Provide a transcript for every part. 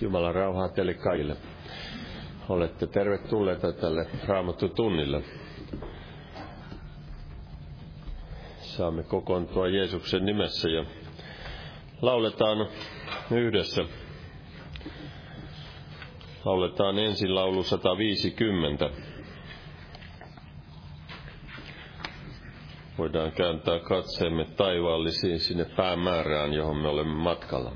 Jumalan rauhaa teille kaikille. Olette tervetulleita tälle raamattu tunnille. Saamme kokoontua Jeesuksen nimessä ja lauletaan yhdessä. Lauletaan ensin laulu 150. Voidaan kääntää katseemme taivaallisiin sinne päämäärään, johon me olemme matkalla.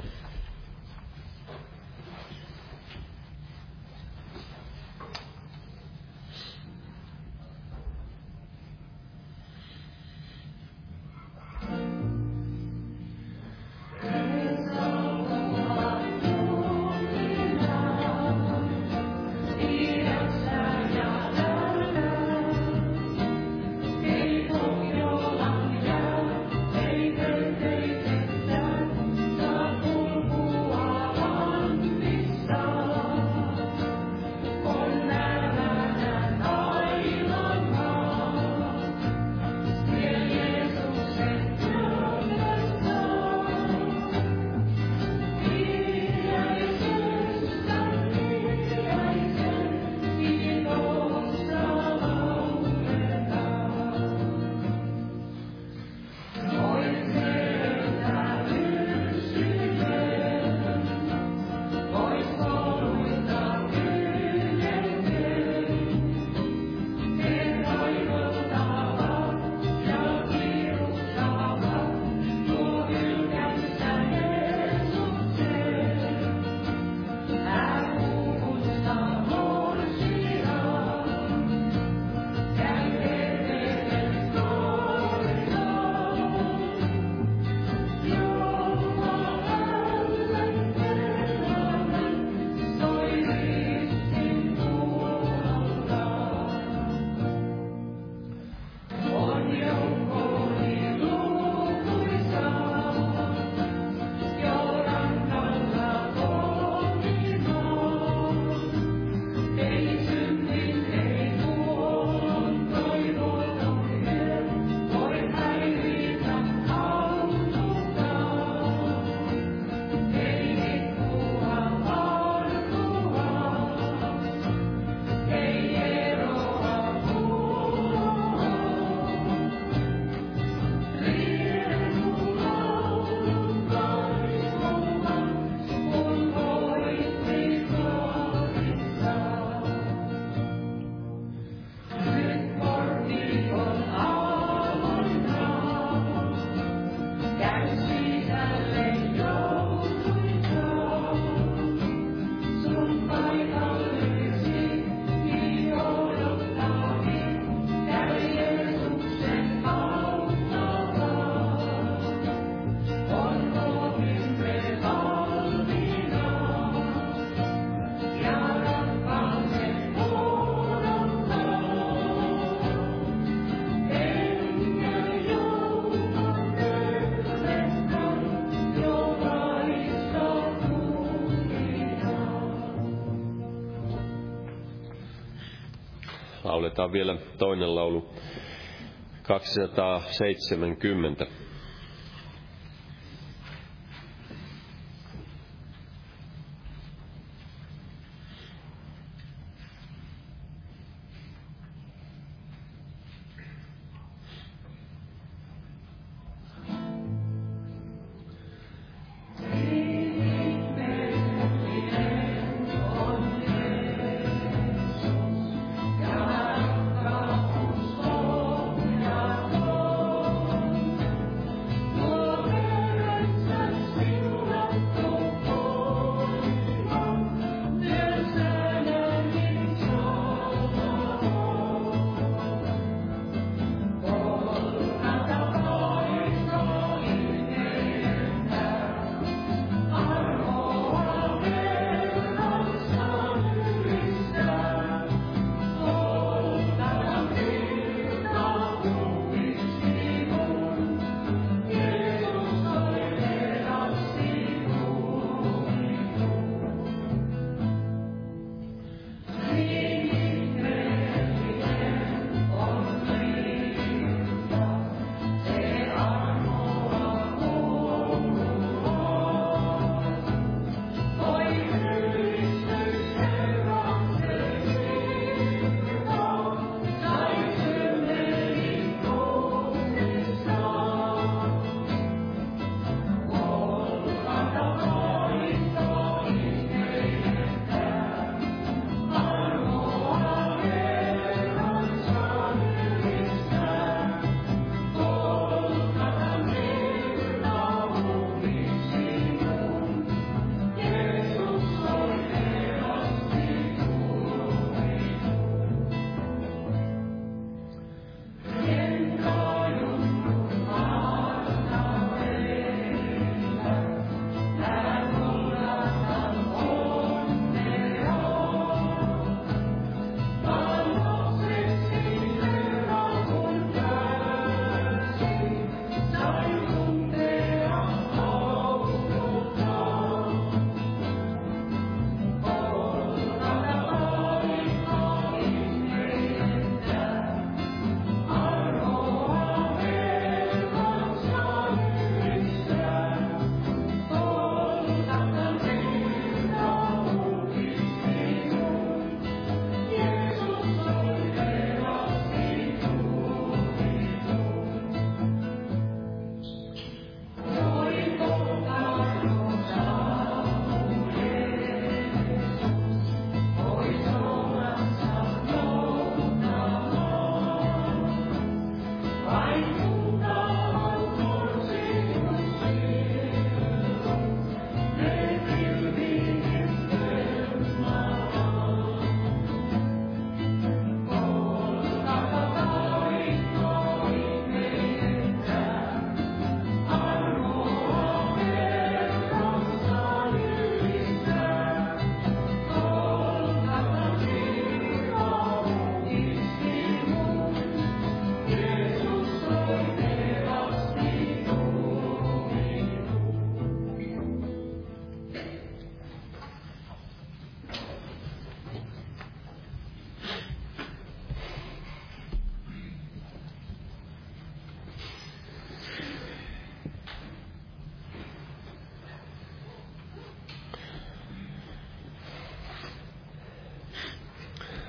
Lauletaan vielä toinen laulu 270.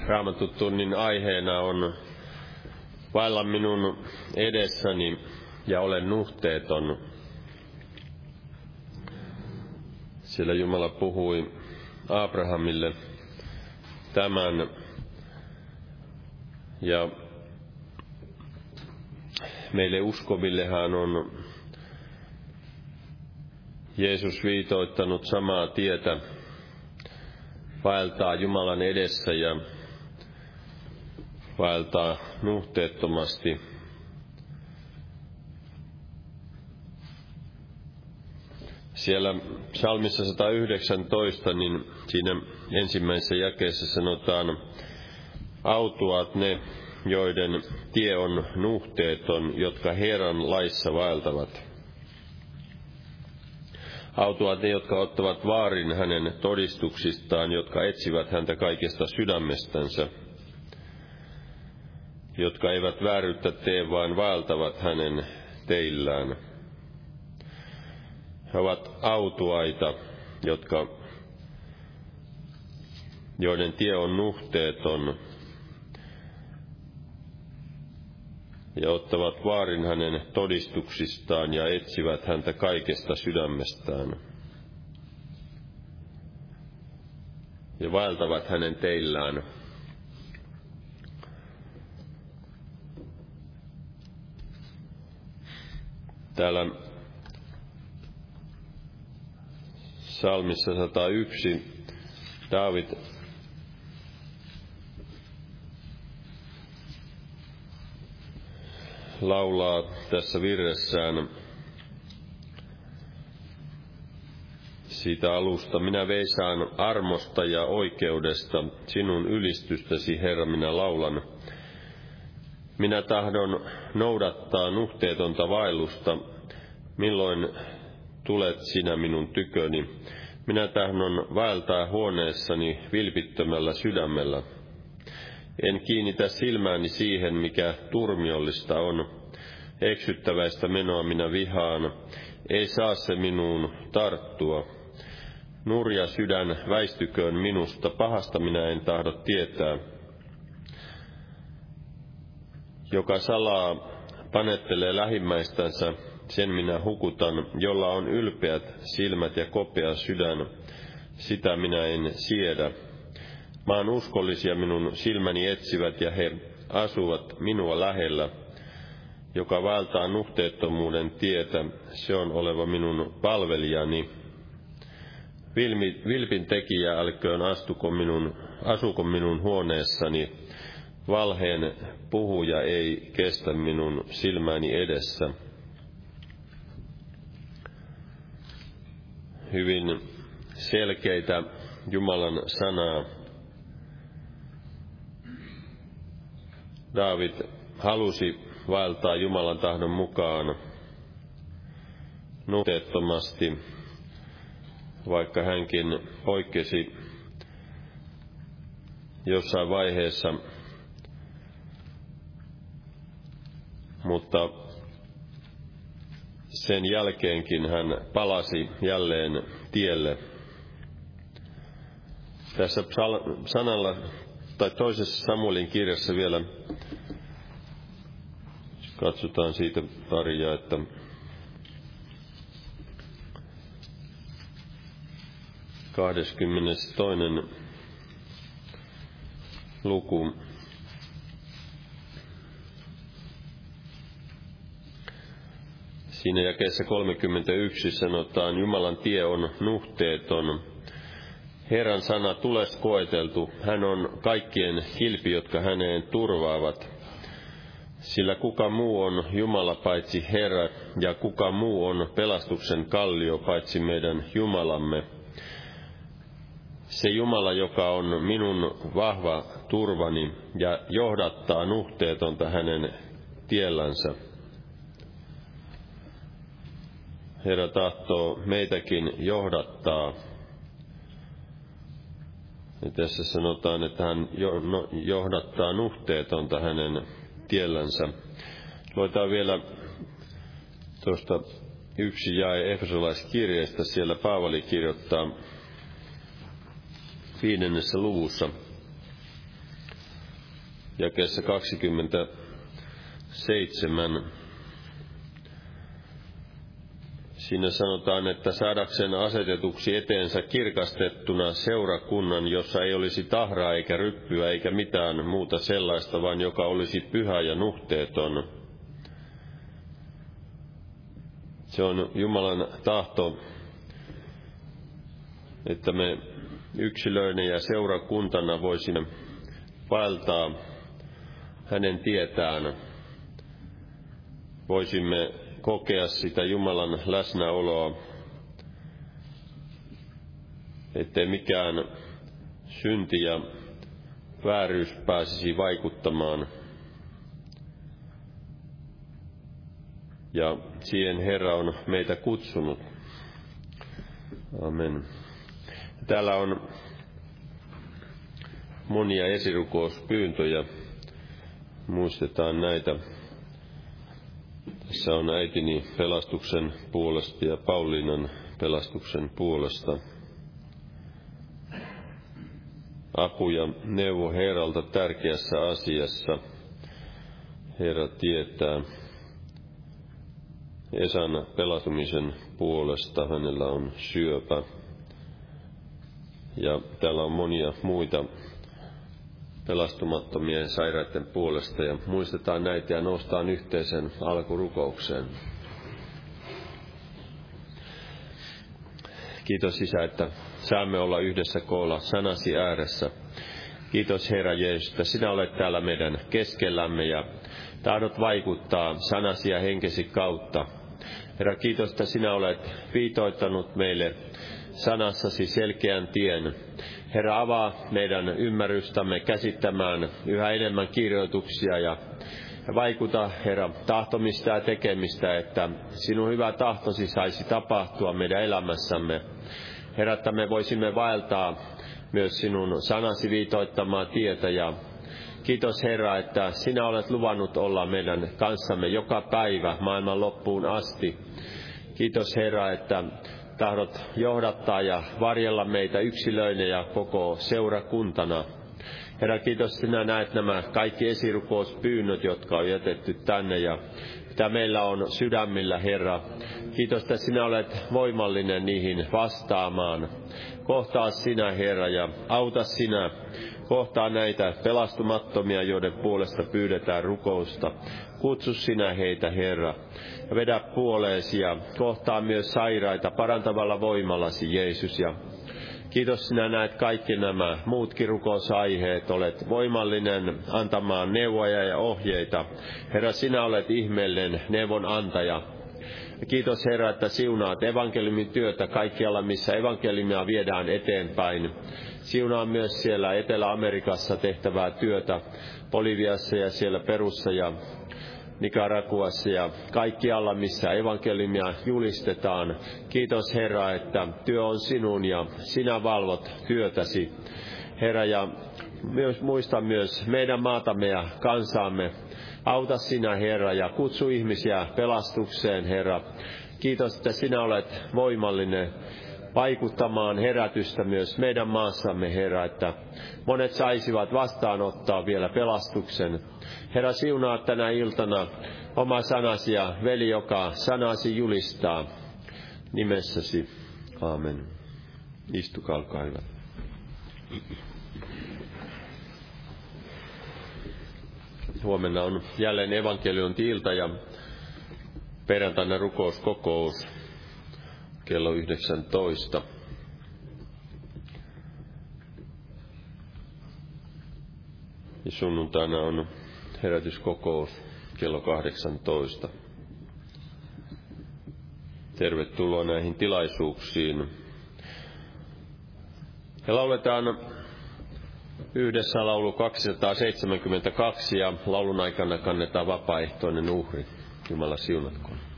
Raamattutunnin aiheena on vailla minun edessäni ja olen nuhteeton. Sillä Jumala puhui Abrahamille tämän ja meille uskovillehan on Jeesus viitoittanut samaa tietä vaeltaa Jumalan edessä ja vaeltaa nuhteettomasti. Siellä psalmissa 119, niin siinä ensimmäisessä jakeessa sanotaan, autuat ne, joiden tie on nuhteeton, jotka Herran laissa vaeltavat. Autuat ne, jotka ottavat vaarin hänen todistuksistaan, jotka etsivät häntä kaikesta sydämestänsä, jotka eivät vääryyttä tee, vaan vaeltavat hänen teillään. He ovat autuaita, jotka, joiden tie on nuhteeton, ja ottavat vaarin hänen todistuksistaan ja etsivät häntä kaikesta sydämestään. Ja vaeltavat hänen teillään. Täällä salmissa 101 David laulaa tässä virressään siitä alusta. Minä veisaan armosta ja oikeudesta, sinun ylistystäsi, Herra, minä laulan. Minä tahdon noudattaa nuhteetonta vaellusta, milloin tulet sinä minun tyköni. Minä tahdon vaeltaa huoneessani vilpittömällä sydämellä en kiinnitä silmääni siihen, mikä turmiollista on. Eksyttäväistä menoa minä vihaan, ei saa se minuun tarttua. Nurja sydän väistyköön minusta, pahasta minä en tahdo tietää. Joka salaa panettelee lähimmäistänsä, sen minä hukutan, jolla on ylpeät silmät ja kopea sydän, sitä minä en siedä. Maan uskollisia minun silmäni etsivät ja he asuvat minua lähellä. Joka valtaa nuhteettomuuden tietä, se on oleva minun palvelijani. Vilmi, vilpin tekijä älköön astuko minun, asuko minun huoneessani. Valheen puhuja ei kestä minun silmäni edessä. Hyvin selkeitä Jumalan sanaa David halusi vaeltaa Jumalan tahdon mukaan nuhteettomasti, vaikka hänkin poikkesi jossain vaiheessa, mutta sen jälkeenkin hän palasi jälleen tielle. Tässä sanalla tai toisessa Samuelin kirjassa vielä katsotaan siitä paria, että kahdeskymmenes toinen luku. Siinä jakeessa 31 sanotaan, Jumalan tie on nuhteeton, Herran sana tules koeteltu, hän on kaikkien kilpi, jotka häneen turvaavat. Sillä kuka muu on Jumala paitsi Herra, ja kuka muu on pelastuksen kallio paitsi meidän Jumalamme. Se Jumala, joka on minun vahva turvani ja johdattaa nuhteetonta hänen tiellänsä. Herra tahtoo meitäkin johdattaa ja tässä sanotaan, että hän no, johdattaa nuhteetonta hänen tiellänsä. Luetaan vielä tuosta yksi jae Efesolaiskirjeestä. Siellä Paavali kirjoittaa viidennessä luvussa jakeessa 27. Siinä sanotaan, että saadakseen asetetuksi eteensä kirkastettuna seurakunnan, jossa ei olisi tahraa eikä ryppyä eikä mitään muuta sellaista, vaan joka olisi pyhä ja nuhteeton. Se on Jumalan tahto, että me yksilöinä ja seurakuntana voisimme vaeltaa hänen tietään. Voisimme kokea sitä Jumalan läsnäoloa, ettei mikään synti ja vääryys pääsisi vaikuttamaan. Ja siihen Herra on meitä kutsunut. Amen. Täällä on monia esirukouspyyntöjä. Muistetaan näitä. Tässä on äitini pelastuksen puolesta ja Pauliinan pelastuksen puolesta. Apu ja neuvo Herralta tärkeässä asiassa. Herra tietää. Esan pelastumisen puolesta hänellä on syöpä. Ja täällä on monia muita pelastumattomien sairaiden puolesta ja muistetaan näitä ja noustaan yhteisen alkurukoukseen. Kiitos Isä, että saamme olla yhdessä koolla sanasi ääressä. Kiitos Herra Jeesus, että sinä olet täällä meidän keskellämme ja tahdot vaikuttaa sanasi ja henkesi kautta. Herra, kiitos, että sinä olet viitoittanut meille sanassasi selkeän tien. Herra, avaa meidän ymmärrystämme käsittämään yhä enemmän kirjoituksia ja vaikuta, Herra, tahtomista ja tekemistä, että sinun hyvä tahtosi saisi tapahtua meidän elämässämme. Herra, että me voisimme vaeltaa myös sinun sanasi viitoittamaa tietä ja Kiitos Herra, että sinä olet luvannut olla meidän kanssamme joka päivä maailman loppuun asti. Kiitos Herra, että tahdot johdattaa ja varjella meitä yksilöinä ja koko seurakuntana. Herra, kiitos sinä näet nämä kaikki esirukouspyynnöt, jotka on jätetty tänne ja mitä meillä on sydämillä, Herra. Kiitos, että sinä olet voimallinen niihin vastaamaan. Kohtaa sinä, Herra, ja auta sinä. Kohtaa näitä pelastumattomia, joiden puolesta pyydetään rukousta. Kutsu sinä heitä, Herra vedä puoleesi ja kohtaa myös sairaita parantavalla voimallasi, Jeesus. Ja kiitos sinä näet kaikki nämä muutkin rukousaiheet. Olet voimallinen antamaan neuvoja ja ohjeita. Herra, sinä olet ihmeellinen neuvon antaja. Kiitos Herra, että siunaat evankeliumin työtä kaikkialla, missä evankeliumia viedään eteenpäin. Siunaa myös siellä Etelä-Amerikassa tehtävää työtä, Boliviassa ja siellä Perussa ja Nicaraguassa ja kaikkialla, missä evankeliumia julistetaan. Kiitos Herra, että työ on sinun ja sinä valvot työtäsi. Herra, ja myös, muista myös meidän maatamme ja kansaamme. Auta sinä, Herra, ja kutsu ihmisiä pelastukseen, Herra. Kiitos, että sinä olet voimallinen vaikuttamaan herätystä myös meidän maassamme, Herra, että monet saisivat vastaanottaa vielä pelastuksen. Herra, siunaa tänä iltana oma sanasi ja veli, joka sanasi julistaa nimessäsi. Aamen. Istukaa, olkaa hyvä. Huomenna on jälleen evankeliointi-ilta ja perjantaina rukouskokous kello 19. Ja sunnuntaina on herätyskokous kello 18. Tervetuloa näihin tilaisuuksiin. Ja lauletaan yhdessä laulu 272 ja laulun aikana kannetaan vapaaehtoinen uhri. Jumala siunatkoon.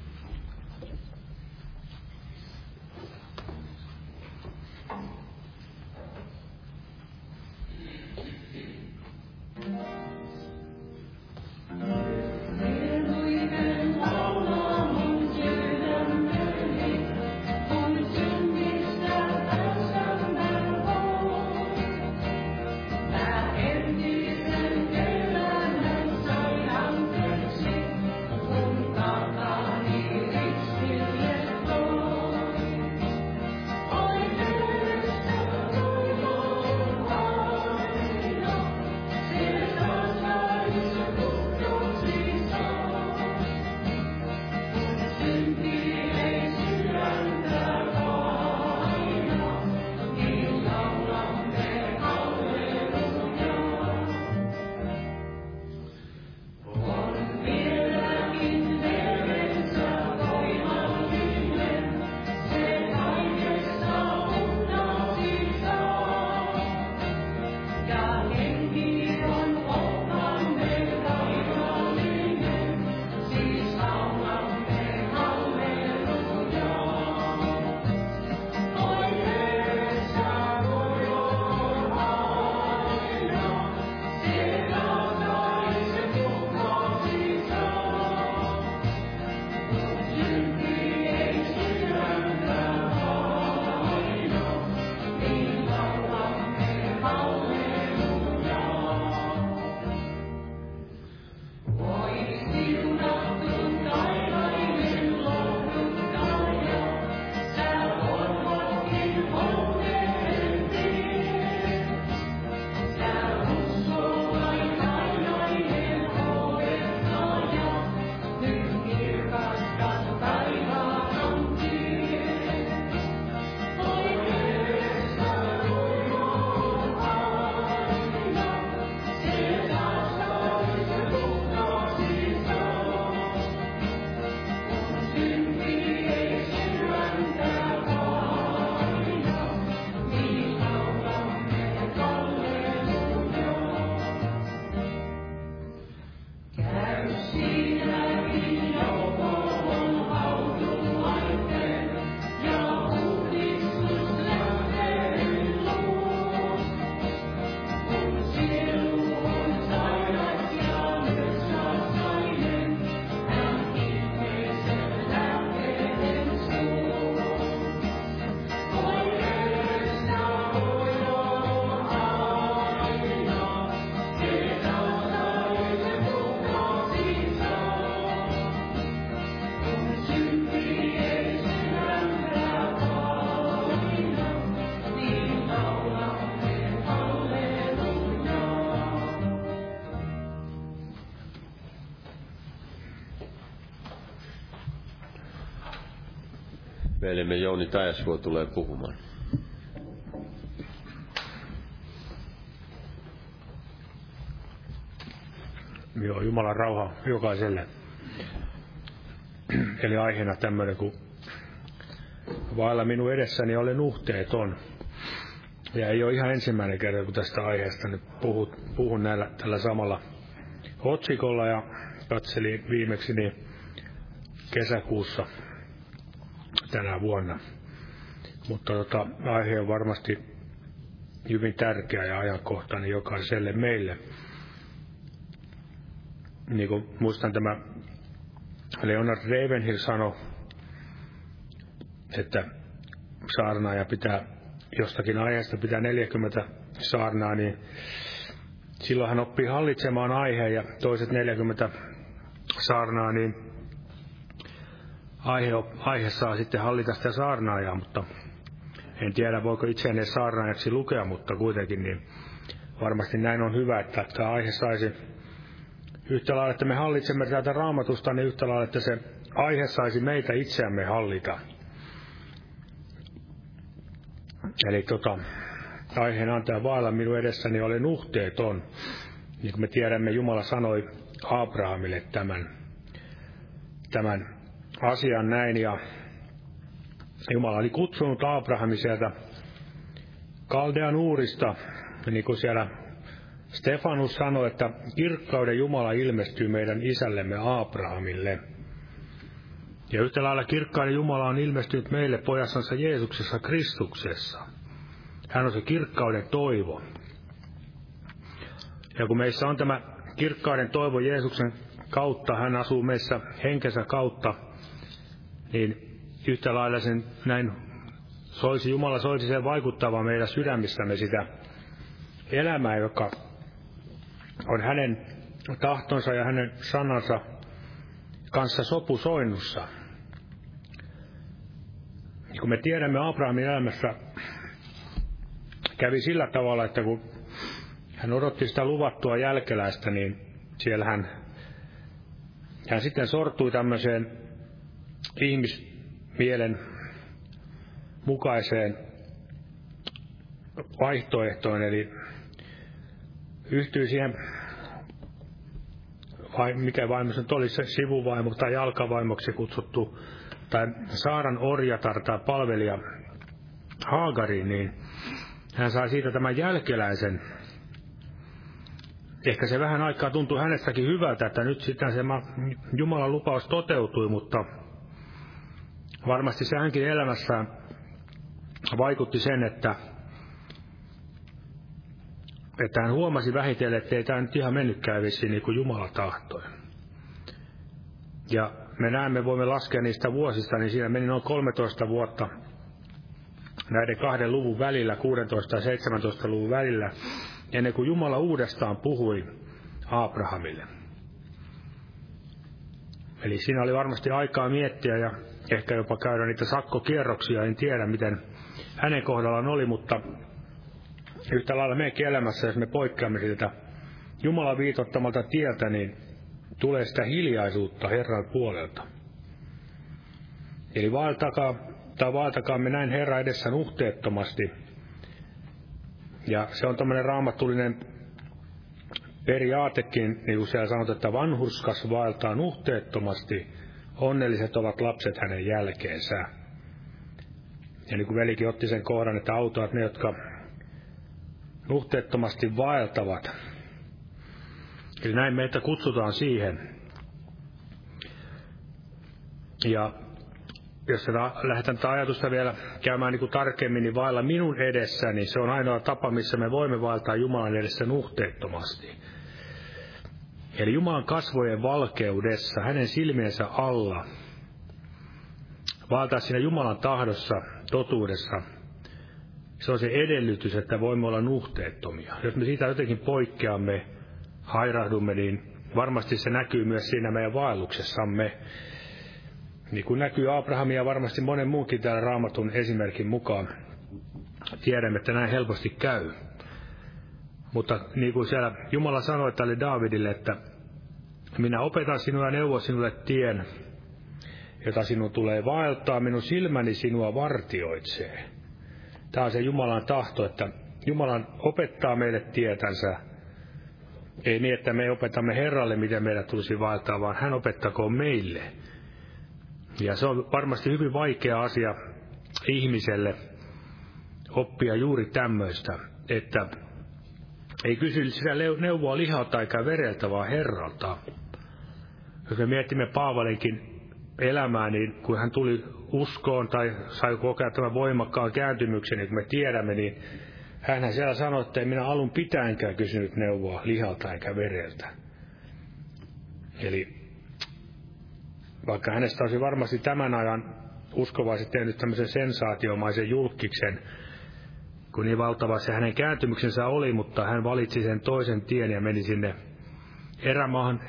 Veljemme Jouni Täjäsvuo tulee puhumaan. Joo, Jumalan rauha jokaiselle. Eli aiheena tämmöinen, kun vailla minun edessäni olen nuhteeton. Ja ei ole ihan ensimmäinen kerta, kun tästä aiheesta nyt puhut, puhun näillä, tällä samalla otsikolla ja katselin viimeksi niin kesäkuussa tänä vuonna. Mutta tota, aihe on varmasti hyvin tärkeä ja ajankohtainen jokaiselle meille. Niin kuin muistan tämä Leonard Ravenhill sanoi, että saarnaaja pitää jostakin aiheesta pitää 40 saarnaa, niin silloin hän oppii hallitsemaan aiheen ja toiset 40 saarnaa, niin aihe, aihe saa sitten hallita sitä saarnaajaa, mutta en tiedä voiko itseäni saarnaajaksi lukea, mutta kuitenkin niin varmasti näin on hyvä, että tämä aihe saisi yhtä lailla, että me hallitsemme tätä raamatusta, niin yhtä lailla, että se aihe saisi meitä itseämme hallita. Eli tota, aiheen antaa vailla minun edessäni olen nuhteeton. Niin kuin me tiedämme, Jumala sanoi Abrahamille tämän, tämän asian näin, ja Jumala oli kutsunut Abrahamin sieltä Kaldean uurista, niin kuin siellä Stefanus sanoi, että kirkkauden Jumala ilmestyy meidän isällemme Abrahamille. Ja yhtä lailla kirkkauden Jumala on ilmestynyt meille pojassansa Jeesuksessa Kristuksessa. Hän on se kirkkauden toivo. Ja kun meissä on tämä kirkkauden toivo Jeesuksen kautta, hän asuu meissä henkensä kautta, niin yhtä lailla sen näin soisi, Jumala soisi sen vaikuttava meidän sydämissämme sitä elämää, joka on hänen tahtonsa ja hänen sanansa kanssa sopusoinnussa. Kun me tiedämme Abrahamin elämässä kävi sillä tavalla, että kun hän odotti sitä luvattua jälkeläistä, niin siellä hän, hän sitten sortui tämmöiseen ihmismielen mukaiseen vaihtoehtoon, eli yhtyi siihen, vai mikä vaimo se oli, se sivuvaimo tai jalkavaimoksi kutsuttu, tai Saaran orjatar tai palvelija Haagari, niin hän sai siitä tämän jälkeläisen. Ehkä se vähän aikaa tuntui hänestäkin hyvältä, että nyt sitten se Jumalan lupaus toteutui, mutta varmasti se hänkin elämässään vaikutti sen, että, että hän huomasi vähitellen, että ei tämä nyt ihan mennytkään vissiin niin kuin Jumala tahtoi. Ja me näemme, voimme laskea niistä vuosista, niin siinä meni noin 13 vuotta näiden kahden luvun välillä, 16 ja 17 luvun välillä, ennen kuin Jumala uudestaan puhui Abrahamille. Eli siinä oli varmasti aikaa miettiä ja ehkä jopa käydä niitä sakkokierroksia, en tiedä miten hänen kohdallaan oli, mutta yhtä lailla meidänkin elämässä, jos me poikkeamme siltä Jumalan viitottamalta tieltä, niin tulee sitä hiljaisuutta Herran puolelta. Eli vaeltakaa tai vaeltakaamme näin Herra edessä nuhteettomasti. Ja se on tämmöinen raamattullinen periaatekin, niin kuin siellä sanotaan, että vanhurskas vaeltaa nuhteettomasti, onnelliset ovat lapset hänen jälkeensä. Ja niin kuin velikin otti sen kohdan, että autoat ne, jotka nuhteettomasti vaeltavat. Eli näin meitä kutsutaan siihen. Ja jos lähdetään tätä ajatusta vielä käymään niin kuin tarkemmin, niin vailla minun edessäni, niin se on ainoa tapa, missä me voimme vaeltaa Jumalan edessä nuhteettomasti. Eli Jumalan kasvojen valkeudessa, hänen silmiensä alla, vaeltaa siinä Jumalan tahdossa, totuudessa. Se on se edellytys, että voimme olla nuhteettomia. Jos me siitä jotenkin poikkeamme, hairahdumme, niin varmasti se näkyy myös siinä meidän vaelluksessamme niin kuin näkyy Abrahamia ja varmasti monen muunkin täällä raamatun esimerkin mukaan, tiedämme, että näin helposti käy. Mutta niin kuin siellä Jumala sanoi tälle Daavidille, että minä opetan sinua ja neuvon sinulle tien, jota sinun tulee vaeltaa, minun silmäni sinua vartioitsee. Tämä on se Jumalan tahto, että Jumalan opettaa meille tietänsä. Ei niin, että me opetamme Herralle, miten meidän tulisi vaeltaa, vaan hän opettakoon meille. Ja se on varmasti hyvin vaikea asia ihmiselle oppia juuri tämmöistä, että ei kysy sitä neuvoa lihalta eikä vereltä, vaan Herralta. Jos me mietimme Paavalinkin elämää, niin kun hän tuli uskoon tai sai kokea tämän voimakkaan kääntymyksen, niin kun me tiedämme, niin hän siellä sanoi, että ei minä alun pitäänkään kysynyt neuvoa lihalta eikä vereltä. Eli vaikka hänestä olisi varmasti tämän ajan uskovaiset tehnyt tämmöisen sensaatiomaisen julkiksen, kun niin valtava se hänen kääntymyksensä oli, mutta hän valitsi sen toisen tien ja meni sinne erämaahan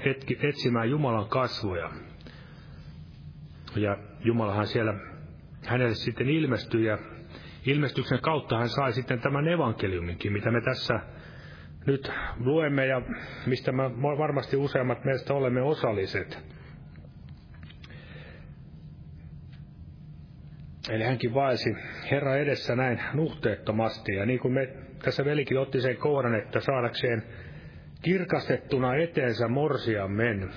etsimään Jumalan kasvoja. Ja Jumalahan siellä hänelle sitten ilmestyi ja ilmestyksen kautta hän sai sitten tämän evankeliuminkin, mitä me tässä nyt luemme ja mistä me varmasti useammat meistä olemme osalliset. Eli hänkin vaelsi Herra edessä näin nuhteettomasti. Ja niin kuin me tässä velikin otti sen kohdan, että saadakseen kirkastettuna eteensä morsiammen.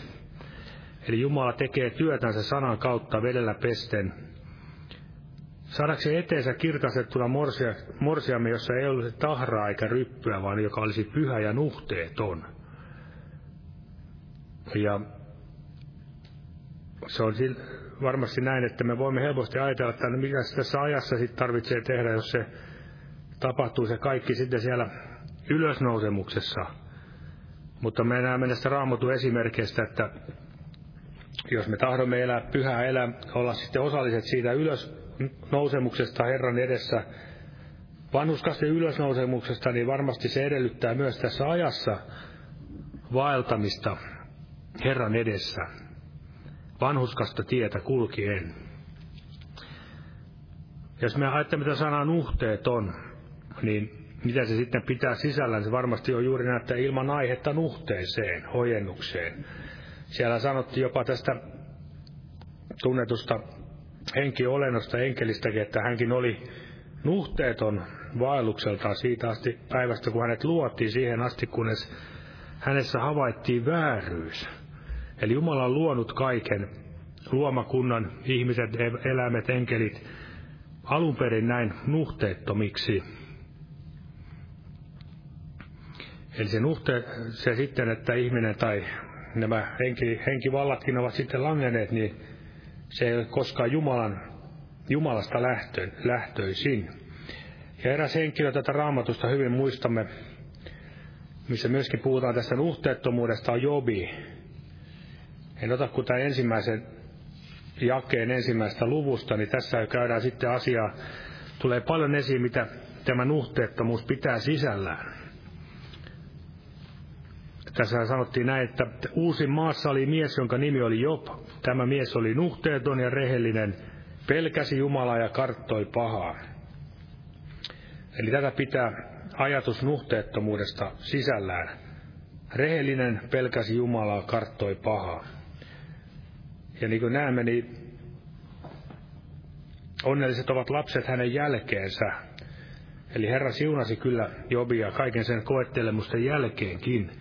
Eli Jumala tekee työtänsä sanan kautta vedellä pesten. Saadakseen eteensä kirkastettuna morsia, morsiamme, jossa ei ollut tahraa eikä ryppyä, vaan joka olisi pyhä ja nuhteeton. Ja se on varmasti näin, että me voimme helposti ajatella, että no mitä tässä ajassa sitten tarvitsee tehdä, jos se tapahtuu se kaikki sitten siellä ylösnousemuksessa. Mutta me näemme näistä raamatun esimerkkeistä, että jos me tahdomme elää pyhää elää, olla sitten osalliset siitä ylösnousemuksesta Herran edessä, vanhuskasten ylösnousemuksesta, niin varmasti se edellyttää myös tässä ajassa vaeltamista Herran edessä vanhuskasta tietä kulkien. Jos me ajattelemme tätä sanaa nuhteeton, niin mitä se sitten pitää sisällään? Se varmasti on juuri näitä ilman aihetta nuhteeseen, hojennukseen. Siellä sanottiin jopa tästä tunnetusta henkiolennosta, enkelistäkin, että hänkin oli nuhteeton vaellukseltaan siitä asti päivästä, kun hänet luotiin siihen asti, kunnes hänessä havaittiin vääryys. Eli Jumala on luonut kaiken, luomakunnan, ihmiset, eläimet, enkelit, alun perin näin nuhteettomiksi. Eli se nuhte, se sitten, että ihminen tai nämä henki, henkivallatkin ovat sitten langenneet, niin se ei ole koskaan Jumalan, Jumalasta lähtö, lähtöisin. Ja eräs henkilö tätä raamatusta hyvin muistamme, missä myöskin puhutaan tästä nuhteettomuudesta, on Jobi. En ota kuin tämän ensimmäisen jakeen ensimmäistä luvusta, niin tässä käydään sitten asiaa, tulee paljon esiin, mitä tämä nuhteettomuus pitää sisällään. Tässä sanottiin näin, että uusin maassa oli mies, jonka nimi oli Job. Tämä mies oli nuhteeton ja rehellinen, pelkäsi Jumalaa ja karttoi pahaa. Eli tätä pitää ajatus nuhteettomuudesta sisällään. Rehellinen pelkäsi Jumalaa, karttoi pahaa. Ja niin kuin näemme, niin onnelliset ovat lapset hänen jälkeensä. Eli Herra siunasi kyllä Jobia kaiken sen koettelemusten jälkeenkin.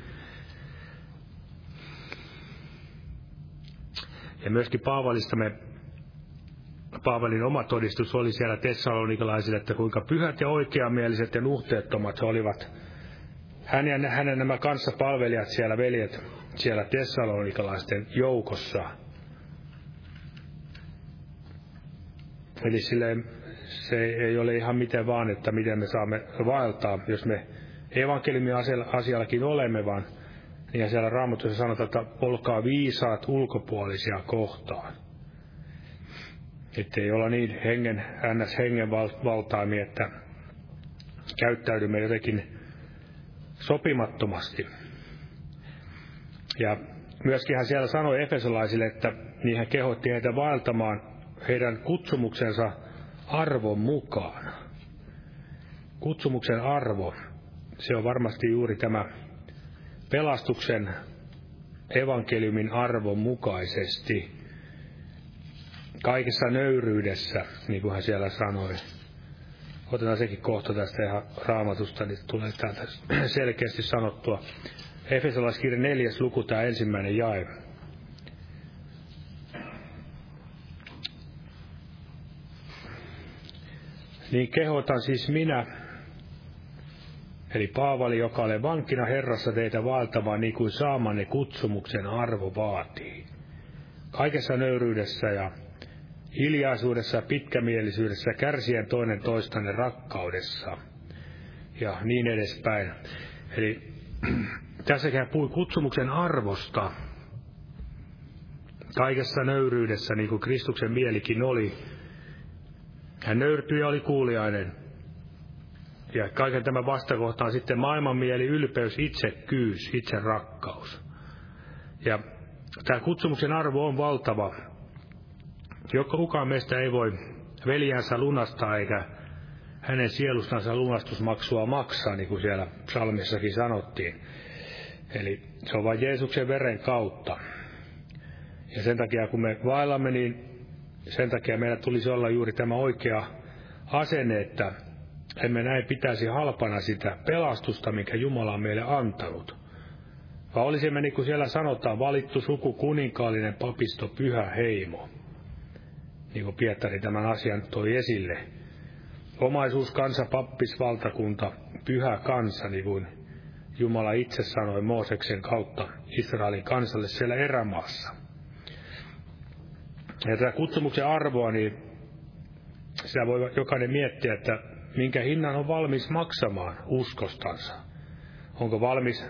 Ja myöskin Paavalista me, Paavalin oma todistus oli siellä tessalonikalaisille, että kuinka pyhät ja oikeamieliset ja nuhteettomat he olivat. Hän ja hänen nämä kanssapalvelijat siellä, veljet, siellä tessalonikalaisten joukossa – Eli sille se ei ole ihan miten vaan, että miten me saamme vaeltaa, jos me evankeliumin asiallakin olemme, vaan niin siellä raamatussa sanotaan, että olkaa viisaat ulkopuolisia kohtaan. Että ei olla niin hengen, ns. hengen valtaamia, että käyttäydymme jotenkin sopimattomasti. Ja myöskin hän siellä sanoi efesolaisille, että niin hän kehotti heitä vaeltamaan heidän kutsumuksensa arvon mukaan. Kutsumuksen arvo, se on varmasti juuri tämä pelastuksen evankeliumin arvon mukaisesti. kaikessa nöyryydessä, niin kuin hän siellä sanoi. Otetaan sekin kohta tästä ihan raamatusta, niin tulee täältä selkeästi sanottua. Efesolaiskirja neljäs luku, tämä ensimmäinen jae. Niin kehotan siis minä, eli Paavali, joka olen vankina Herrassa teitä valtavaa, niin kuin saamanne kutsumuksen arvo vaatii. Kaikessa nöyryydessä ja hiljaisuudessa, pitkämielisyydessä, kärsien toinen toistanne rakkaudessa ja niin edespäin. Eli tässäkin hän puhui kutsumuksen arvosta kaikessa nöyryydessä, niin kuin Kristuksen mielikin oli. Hän nöyrtyi ja oli kuuliainen. Ja kaiken tämän vastakohtaan sitten maailman mieli, ylpeys, itsekkyys, itse rakkaus. Ja tämä kutsumuksen arvo on valtava. Jokka kukaan meistä ei voi veljänsä lunastaa eikä hänen sielustansa lunastusmaksua maksaa, niin kuin siellä psalmissakin sanottiin. Eli se on vain Jeesuksen veren kautta. Ja sen takia, kun me vaellamme, niin sen takia meillä tulisi olla juuri tämä oikea asenne, että emme näin pitäisi halpana sitä pelastusta, mikä Jumala on meille antanut. Vaan olisimme, niin kuin siellä sanotaan, valittu suku, kuninkaallinen papisto, pyhä heimo. Niin kuin Pietari tämän asian toi esille. Omaisuus, kansa, pappisvaltakunta, pyhä kansa, niin kuin Jumala itse sanoi Mooseksen kautta Israelin kansalle siellä erämaassa. Ja tämä kutsumuksen arvoa, niin sitä voi jokainen miettiä, että minkä hinnan on valmis maksamaan uskostansa. Onko valmis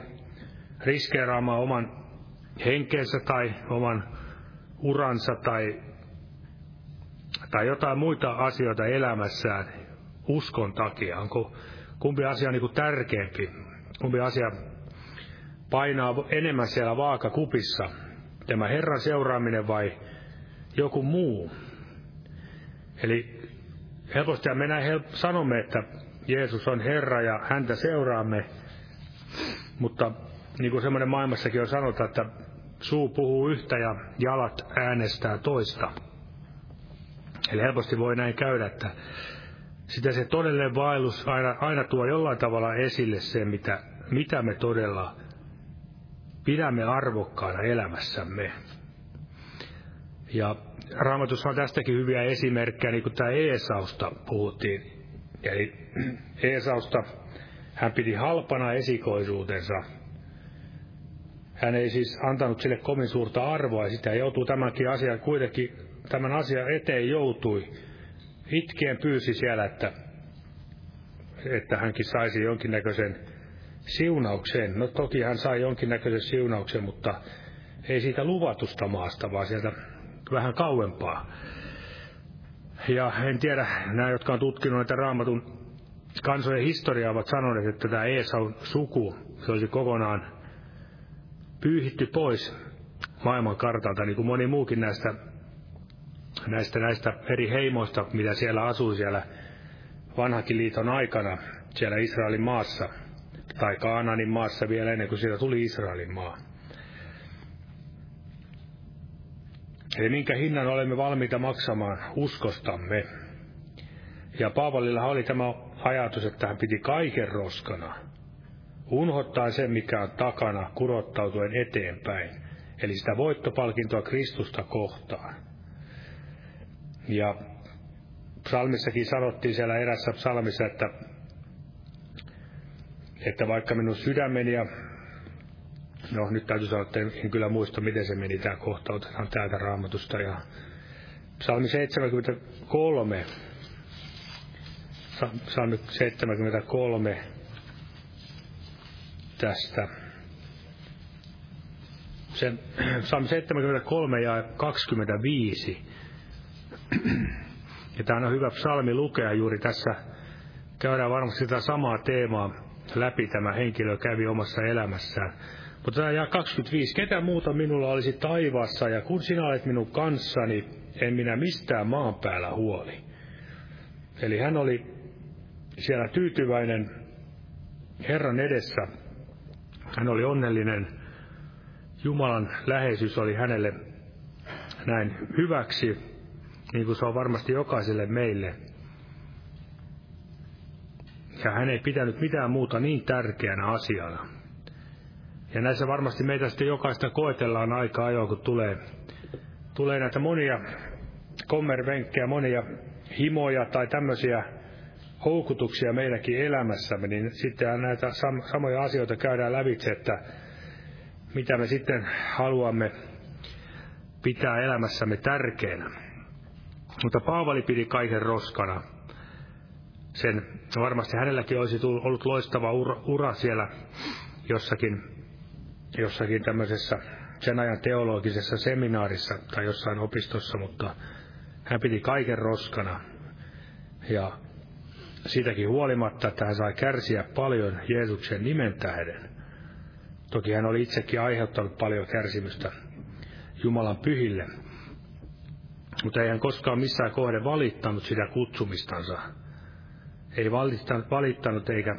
riskeeraamaan oman henkensä tai oman uransa tai, tai jotain muita asioita elämässään uskon takia? Onko kumpi asia niin kuin tärkeämpi? Kumpi asia painaa enemmän siellä vaakakupissa? Tämä Herran seuraaminen vai joku muu? Eli helposti me näin help- sanomme, että Jeesus on Herra ja häntä seuraamme, mutta niin kuin semmoinen maailmassakin on sanota, että suu puhuu yhtä ja jalat äänestää toista. Eli helposti voi näin käydä, että sitä se todellinen vaellus aina, aina tuo jollain tavalla esille se, mitä, mitä me todella pidämme arvokkaana elämässämme. Ja Raamatussa on tästäkin hyviä esimerkkejä, niin kuin tämä Eesausta puhuttiin. Eli Eesausta hän piti halpana esikoisuutensa. Hän ei siis antanut sille kovin suurta arvoa, ja sitä joutuu tämänkin asian kuitenkin, tämän asian eteen joutui. Itkien pyysi siellä, että, että hänkin saisi jonkinnäköisen siunauksen. No toki hän sai jonkinnäköisen siunauksen, mutta ei siitä luvatusta maasta, vaan sieltä vähän kauempaa. Ja en tiedä, nämä, jotka on tutkinut näitä raamatun kansojen historiaa, ovat sanoneet, että tämä Eesaun suku, se olisi kokonaan pyyhitty pois maailman kartalta, niin kuin moni muukin näistä, näistä, näistä eri heimoista, mitä siellä asui siellä vanhakin liiton aikana, siellä Israelin maassa, tai Kaananin maassa vielä ennen kuin siitä tuli Israelin maa. Eli minkä hinnan olemme valmiita maksamaan uskostamme. Ja Paavalilla oli tämä ajatus, että hän piti kaiken roskana. Unhottaa sen, mikä on takana, kurottautuen eteenpäin. Eli sitä voittopalkintoa Kristusta kohtaan. Ja psalmissakin sanottiin siellä erässä psalmissa, että, että vaikka minun sydämeni ja No nyt täytyy sanoa, että en kyllä muista, miten se meni tämä kohta. Otetaan täältä raamatusta. Ja Psalmi 73. Psalmi 73 tästä. Se, Psalmi 73 ja 25. Ja tämä on hyvä psalmi lukea juuri tässä. Käydään varmasti sitä samaa teemaa läpi tämä henkilö kävi omassa elämässään. Mutta tämä jää 25. Ketä muuta minulla olisi taivaassa, ja kun sinä olet minun kanssani, en minä mistään maan päällä huoli. Eli hän oli siellä tyytyväinen Herran edessä. Hän oli onnellinen. Jumalan läheisyys oli hänelle näin hyväksi. niin kuin se on varmasti jokaiselle meille. Ja hän ei pitänyt mitään muuta niin tärkeänä asiana. Ja näissä varmasti meitä sitten jokaista koetellaan aika ajoin, kun tulee, tulee näitä monia kommervenkkejä, monia himoja tai tämmöisiä houkutuksia meidänkin elämässämme, niin sitten näitä sam- samoja asioita käydään lävitse, että mitä me sitten haluamme pitää elämässämme tärkeänä. Mutta Paavali pidi kaiken roskana. Sen varmasti hänelläkin olisi tullut, ollut loistava ura, ura siellä jossakin, jossakin tämmöisessä sen ajan teologisessa seminaarissa tai jossain opistossa, mutta hän piti kaiken roskana. Ja siitäkin huolimatta, että hän sai kärsiä paljon Jeesuksen nimen tähden. Toki hän oli itsekin aiheuttanut paljon kärsimystä Jumalan pyhille, mutta ei hän koskaan missään kohde valittanut sitä kutsumistansa. Ei valittanut, valittanut eikä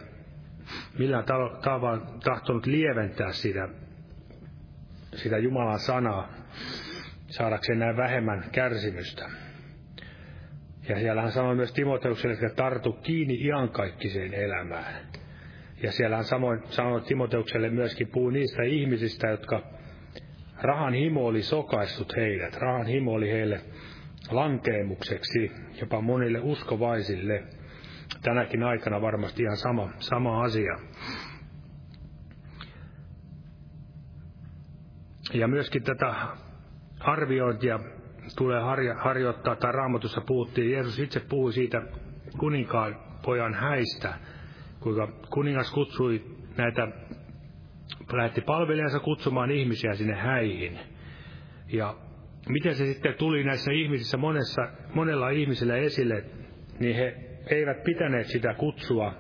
millään tavalla tahtonut lieventää sitä, sitä Jumalan sanaa saadakseen näin vähemmän kärsimystä. Ja siellä hän sanoi myös Timoteukselle, että tartu kiinni iankaikkiseen elämään. Ja siellä hän samoin sanoi Timoteukselle myöskin puu niistä ihmisistä, jotka rahan himo oli sokaissut heidät. Rahan himo oli heille lankeemukseksi, jopa monille uskovaisille. Tänäkin aikana varmasti ihan sama, sama asia. Ja myöskin tätä arviointia tulee harja, harjoittaa, tai raamatussa puhuttiin, Jeesus itse puhui siitä kuninkaan pojan häistä, kuinka kuningas kutsui näitä, lähetti palvelijansa kutsumaan ihmisiä sinne häihin. Ja miten se sitten tuli näissä ihmisissä monessa, monella ihmisellä esille, niin he eivät pitäneet sitä kutsua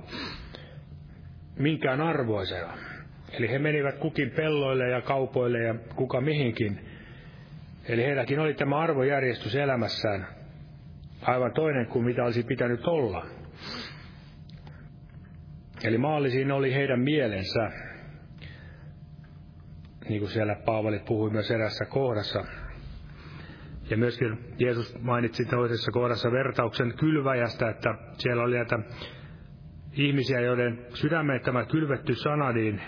minkään arvoisena. Eli he menivät kukin pelloille ja kaupoille ja kuka mihinkin – Eli heilläkin oli tämä arvojärjestys elämässään aivan toinen kuin mitä olisi pitänyt olla. Eli maallisiin oli heidän mielensä, niin kuin siellä Paavali puhui myös erässä kohdassa. Ja myöskin Jeesus mainitsi toisessa kohdassa vertauksen kylväjästä, että siellä oli näitä ihmisiä, joiden sydämeen tämä kylvetty sana, niin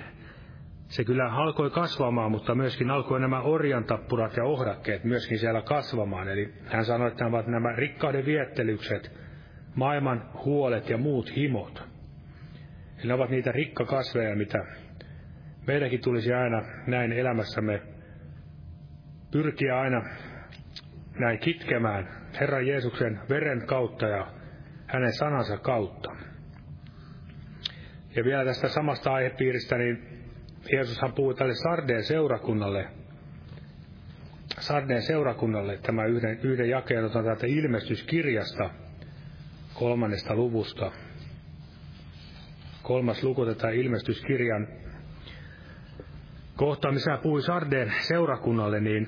se kyllä alkoi kasvamaan, mutta myöskin alkoi nämä orjantappurat ja ohdakkeet myöskin siellä kasvamaan. Eli hän sanoi, että nämä ovat nämä rikkauden viettelykset, maailman huolet ja muut himot. Eli ne ovat niitä rikkakasveja, mitä meidänkin tulisi aina näin elämässämme pyrkiä aina näin kitkemään Herran Jeesuksen veren kautta ja hänen sanansa kautta. Ja vielä tästä samasta aihepiiristä, niin Jeesushan puhui tälle Sardeen seurakunnalle, Sardeen seurakunnalle tämä yhden, yhden jakeen otan täältä ilmestyskirjasta kolmannesta luvusta. Kolmas luku tätä ilmestyskirjan kohtaa, missä puhui Sardeen seurakunnalle, niin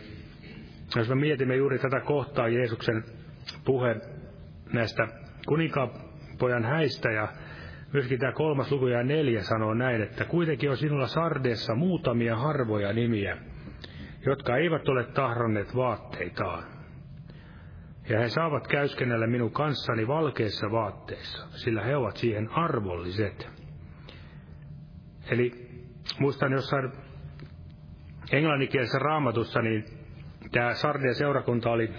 jos me mietimme juuri tätä kohtaa Jeesuksen puhe näistä kuninkaanpojan häistä ja Myöskin tämä kolmas luku ja neljä sanoo näin, että kuitenkin on sinulla Sardeessa muutamia harvoja nimiä, jotka eivät ole tahranneet vaatteitaan. Ja he saavat käyskennellä minun kanssani valkeissa vaatteissa, sillä he ovat siihen arvolliset. Eli muistan jossain englanninkielisessä raamatussa, niin tämä Sardeen seurakunta oli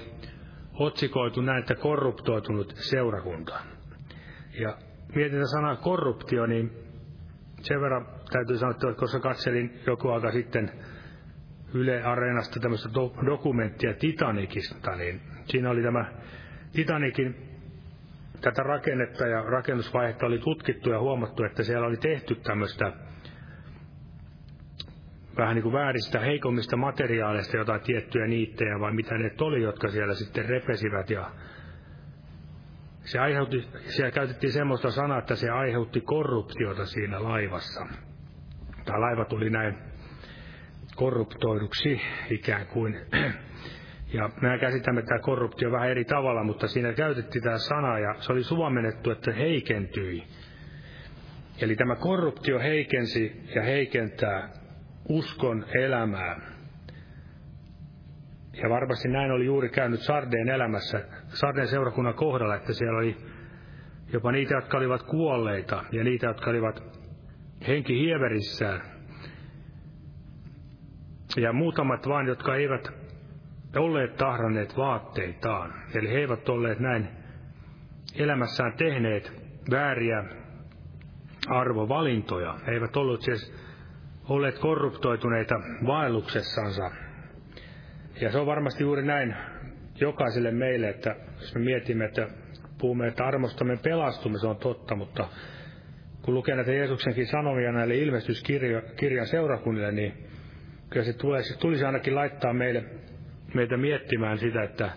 otsikoitu näin, että korruptoitunut seurakunta. Ja mietin tätä sanaa korruptio, niin sen verran täytyy sanoa, että koska katselin joku aika sitten Yle Areenasta tämmöistä do- dokumenttia Titanicista, niin siinä oli tämä Titanikin tätä rakennetta ja rakennusvaihetta oli tutkittu ja huomattu, että siellä oli tehty tämmöistä vähän niin kuin vääristä, heikommista materiaaleista jotain tiettyjä niittejä vai mitä ne oli, jotka siellä sitten repesivät ja se aiheutti, siellä käytettiin semmoista sanaa, että se aiheutti korruptiota siinä laivassa. Tämä laiva tuli näin korruptoiduksi ikään kuin. Ja me käsitämme tämä korruptio vähän eri tavalla, mutta siinä käytettiin tämä sana ja se oli suomennettu, että heikentyi. Eli tämä korruptio heikensi ja heikentää uskon elämää. Ja varmasti näin oli juuri käynyt Sardeen elämässä, Sardeen seurakunnan kohdalla, että siellä oli jopa niitä, jotka olivat kuolleita ja niitä, jotka olivat henki hieverissään. Ja muutamat vain, jotka eivät olleet tahranneet vaatteitaan. Eli he eivät olleet näin elämässään tehneet vääriä arvovalintoja. He eivät olleet siis olleet korruptoituneita vaelluksessansa. Ja se on varmasti juuri näin jokaiselle meille, että jos me mietimme, että puhumme, että armostamme pelastumme, se on totta, mutta kun lukee näitä Jeesuksenkin sanomia näille ilmestyskirjan seurakunnille, niin kyllä se tulisi, tulisi ainakin laittaa meille, meitä miettimään sitä, että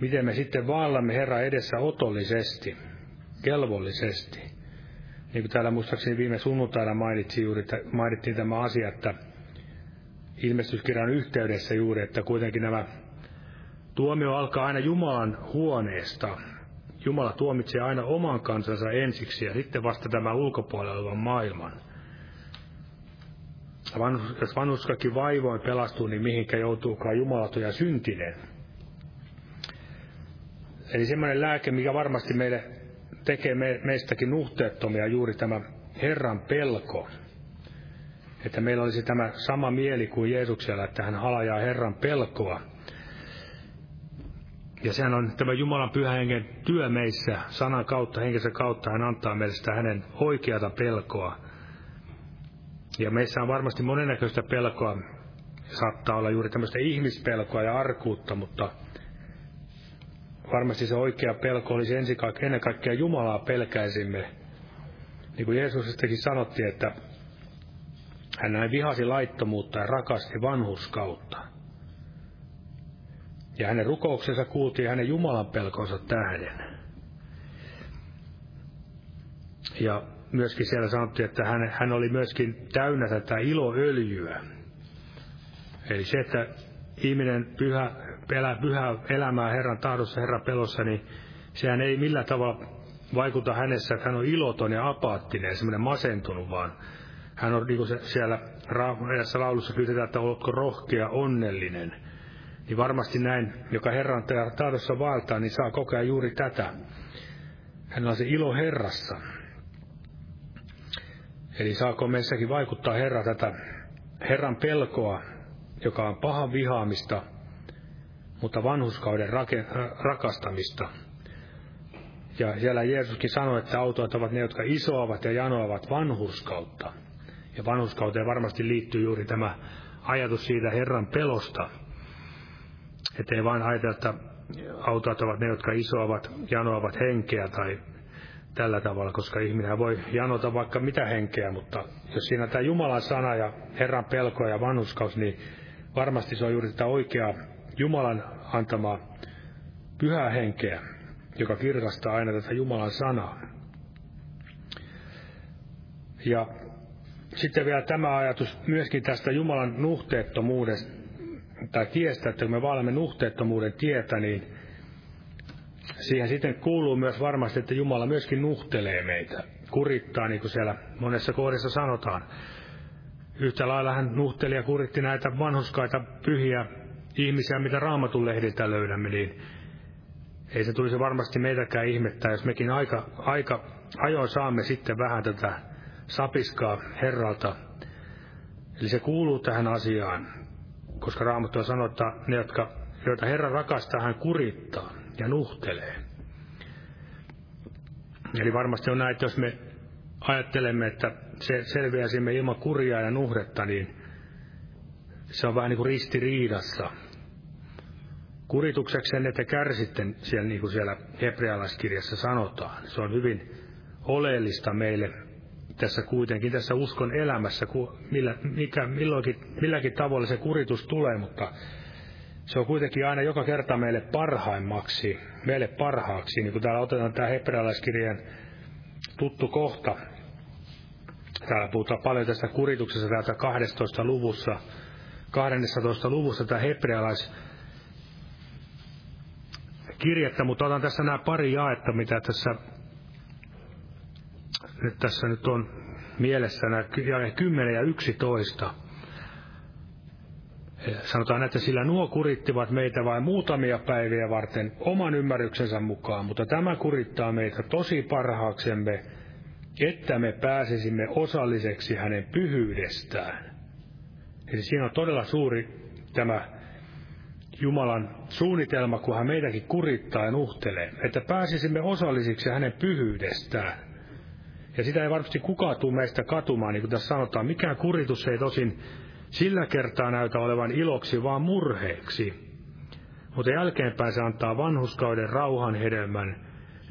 miten me sitten vaallamme Herra edessä otollisesti, kelvollisesti. Niin kuin täällä muistaakseni viime sunnuntaina mainitsi juuri, mainittiin tämä asia, että ilmestyskirjan yhteydessä juuri, että kuitenkin nämä tuomio alkaa aina Jumalan huoneesta. Jumala tuomitsee aina oman kansansa ensiksi ja sitten vasta tämä ulkopuolella olevan maailman. Jos vanhuskakin vaivoin pelastuu, niin mihinkä joutuukaan jumalaton ja syntinen. Eli semmoinen lääke, mikä varmasti meille tekee me, meistäkin nuhteettomia, juuri tämä Herran pelko. Että meillä olisi tämä sama mieli kuin Jeesuksella, että hän halajaa Herran pelkoa. Ja sehän on tämä Jumalan pyhän hengen työ meissä, sanan kautta, henkensä kautta, hän antaa meille sitä hänen oikeata pelkoa. Ja meissä on varmasti monennäköistä pelkoa, saattaa olla juuri tämmöistä ihmispelkoa ja arkuutta, mutta varmasti se oikea pelko olisi ensin kaikkea, ennen kaikkea Jumalaa pelkäisimme. Niin kuin Jeesusistakin sanottiin, että hän näin vihasi laittomuutta ja rakasti vanhuskautta. Ja hänen rukouksensa kuultiin hänen Jumalan pelkonsa tähden. Ja myöskin siellä sanottiin, että hän, hän oli myöskin täynnä tätä iloöljyä. Eli se, että ihminen pyhä, elää pyhää elämää Herran tahdossa, Herran pelossa, niin sehän ei millään tavalla vaikuta hänessä, että hän on iloton ja apaattinen, semmoinen masentunut, vaan hän on niin kuin siellä edessä laulussa kysytään, että oletko rohkea, onnellinen. Niin varmasti näin, joka Herran tahdossa vaeltaa, niin saa kokea juuri tätä. Hänellä on se ilo Herrassa. Eli saako meissäkin vaikuttaa Herra tätä Herran pelkoa, joka on pahan vihaamista, mutta vanhuskauden rake, rakastamista. Ja siellä Jeesuskin sanoi, että autoit ovat ne, jotka isoavat ja janoavat vanhuskautta. Ja vanhuskauteen varmasti liittyy juuri tämä ajatus siitä Herran pelosta. Että ei vain ajatella, että autot ovat ne, jotka isoavat, janoavat henkeä tai tällä tavalla, koska ihminen voi janota vaikka mitä henkeä, mutta jos siinä tämä Jumalan sana ja Herran pelko ja vanhuskaus, niin varmasti se on juuri tätä oikeaa Jumalan antamaa pyhää henkeä, joka kirkastaa aina tätä Jumalan sanaa. Ja sitten vielä tämä ajatus myöskin tästä Jumalan nuhteettomuudesta, tai tiestä, että kun me vaalamme nuhteettomuuden tietä, niin siihen sitten kuuluu myös varmasti, että Jumala myöskin nuhtelee meitä, kurittaa, niin kuin siellä monessa kohdassa sanotaan. Yhtä lailla hän nuhteli ja kuritti näitä vanhuskaita pyhiä ihmisiä, mitä raamatun lehdiltä löydämme, niin ei se tulisi varmasti meitäkään ihmettää, jos mekin aika, aika ajoin saamme sitten vähän tätä sapiskaa Herralta. Eli se kuuluu tähän asiaan, koska Raamattu sanoo, että ne, jotka, joita Herra rakastaa, hän kurittaa ja nuhtelee. Eli varmasti on näin, että jos me ajattelemme, että se selviäisimme ilman kurjaa ja nuhdetta, niin se on vähän niin kuin ristiriidassa. Kuritukseksenne että kärsitte siellä, niin kuin siellä hebrealaiskirjassa sanotaan. Se on hyvin oleellista meille tässä kuitenkin, tässä uskon elämässä, millä, mikä, milloinkin, milläkin tavalla se kuritus tulee, mutta se on kuitenkin aina joka kerta meille parhaimmaksi, meille parhaaksi, niin kuin täällä otetaan tämä hebrealaiskirjan tuttu kohta. Täällä puhutaan paljon tästä kurituksesta täältä 12. luvussa, 12. luvussa tämä hebrealais kirjettä, mutta otan tässä nämä pari jaetta, mitä tässä nyt tässä nyt on mielessä nämä 10 ja 11. Sanotaan, että sillä nuo kurittivat meitä vain muutamia päiviä varten oman ymmärryksensä mukaan, mutta tämä kurittaa meitä tosi parhaaksemme, että me pääsisimme osalliseksi hänen pyhyydestään. Eli siinä on todella suuri tämä Jumalan suunnitelma, kun hän meitäkin kurittaa ja nuhtelee, että pääsisimme osallisiksi hänen pyhyydestään. Ja sitä ei varmasti kukaan tule meistä katumaan, niin kuin tässä sanotaan. Mikään kuritus ei tosin sillä kertaa näytä olevan iloksi, vaan murheeksi. Mutta jälkeenpäin se antaa vanhuskauden rauhan hedelmän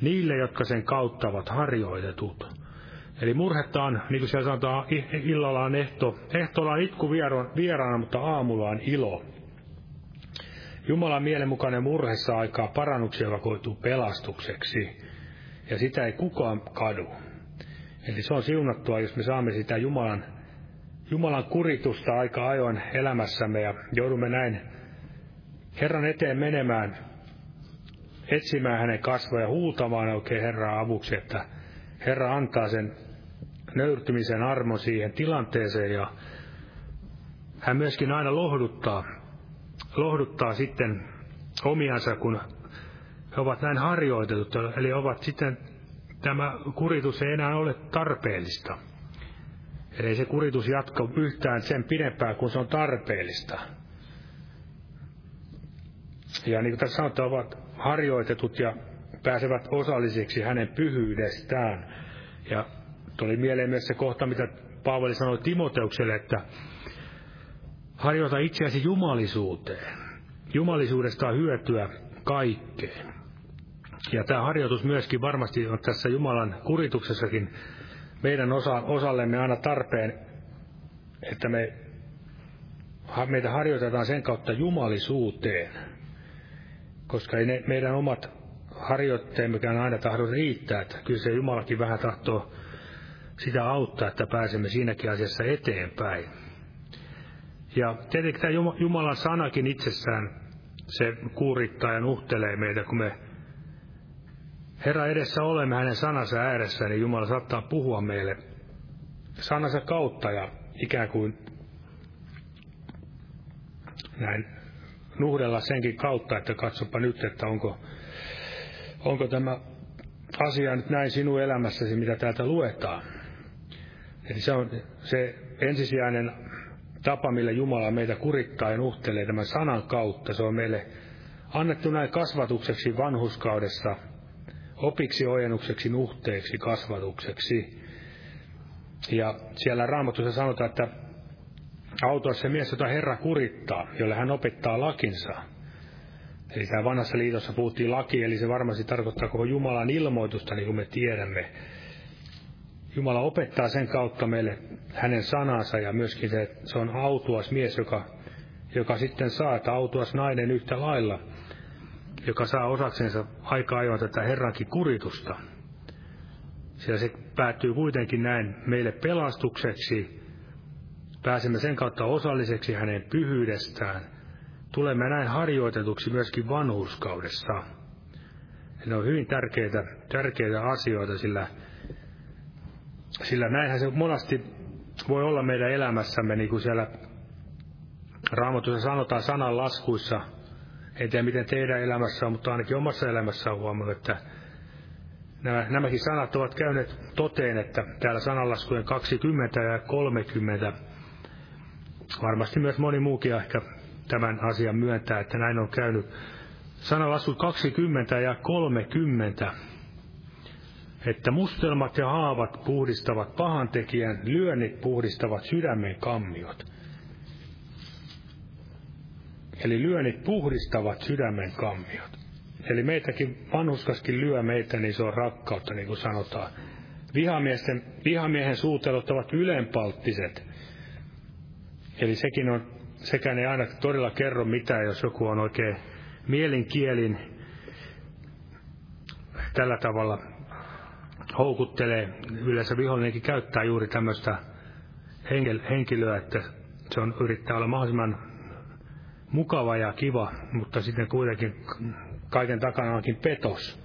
niille, jotka sen kautta ovat harjoitetut. Eli murhetta on, niin kuin siellä sanotaan, illalla on ehto, ehtoolla on itku vieraana, mutta aamulla on ilo. Jumalan mielenmukainen murhe saa aikaa parannuksia, joka koituu pelastukseksi. Ja sitä ei kukaan kadu. Eli se on siunattua, jos me saamme sitä Jumalan, Jumalan kuritusta aika ajoin elämässämme ja joudumme näin Herran eteen menemään, etsimään hänen kasvoja, huutamaan oikein Herraa avuksi, että Herra antaa sen nöyrtymisen armon siihen tilanteeseen ja hän myöskin aina lohduttaa, lohduttaa sitten omiansa, kun he ovat näin harjoitetut, eli ovat sitten, tämä kuritus ei enää ole tarpeellista. Eli se kuritus jatka yhtään sen pidempään, kun se on tarpeellista. Ja niin kuin tässä sanotaan, ovat harjoitetut ja pääsevät osallisiksi hänen pyhyydestään. Ja tuli mieleen myös se kohta, mitä Paavali sanoi Timoteukselle, että harjoita itseäsi jumalisuuteen. Jumalisuudesta on hyötyä kaikkeen. Ja tämä harjoitus myöskin varmasti on tässä Jumalan kurituksessakin meidän osa, osallemme aina tarpeen, että me, meitä harjoitetaan sen kautta jumalisuuteen. Koska ei ne meidän omat harjoitteemmekään aina tahdo riittää, että kyllä se Jumalakin vähän tahtoo sitä auttaa, että pääsemme siinäkin asiassa eteenpäin. Ja tietenkin tämä Jumalan sanakin itsessään, se kuurittaa ja nuhtelee meitä, kun me Herra edessä olemme hänen sanansa ääressä, niin Jumala saattaa puhua meille sanansa kautta ja ikään kuin näin nuhdella senkin kautta, että katsopa nyt, että onko, onko tämä asia nyt näin sinun elämässäsi, mitä täältä luetaan. Eli se on se ensisijainen tapa, millä Jumala meitä kurittaa ja nuhtelee tämän sanan kautta. Se on meille annettu näin kasvatukseksi vanhuskaudessa, opiksi, ojennukseksi, nuhteeksi, kasvatukseksi. Ja siellä raamatussa sanotaan, että autoa se mies, jota Herra kurittaa, jolle hän opettaa lakinsa. Eli tämä vanhassa liitossa puhuttiin laki, eli se varmasti tarkoittaa koko Jumalan ilmoitusta, niin kuin me tiedämme. Jumala opettaa sen kautta meille hänen sanansa ja myöskin se, että se on autuas mies, joka, joka sitten saa, että autuas nainen yhtä lailla, joka saa osaksensa aika ajoin tätä Herrankin kuritusta. Sillä se päättyy kuitenkin näin meille pelastukseksi. Pääsemme sen kautta osalliseksi hänen pyhyydestään. Tulemme näin harjoitetuksi myöskin vanhuuskaudessa. Ja ne on hyvin tärkeitä, tärkeitä asioita, sillä sillä näinhän se monasti voi olla meidän elämässämme, niin kuin siellä Raamatussa sanotaan sanan laskuissa. En tiedä, miten teidän elämässä on, mutta ainakin omassa elämässä on huomannut, että nämä, nämäkin sanat ovat käyneet toteen, että täällä sananlaskujen 20 ja 30, varmasti myös moni muukin ehkä tämän asian myöntää, että näin on käynyt. Sananlasku 20 ja 30 että mustelmat ja haavat puhdistavat pahantekijän, lyönnit puhdistavat sydämen kammiot. Eli lyönnit puhdistavat sydämen kammiot. Eli meitäkin, vanhuskaskin lyö meitä, niin se on rakkautta, niin kuin sanotaan. Vihamiesten, vihamiehen suutelot ovat ylenpalttiset. Eli sekin on, sekään ei aina todella kerro mitään, jos joku on oikein mielinkielin tällä tavalla houkuttelee. Yleensä vihollinenkin käyttää juuri tämmöistä henkilöä, että se on yrittää olla mahdollisimman mukava ja kiva, mutta sitten kuitenkin kaiken takana onkin petos.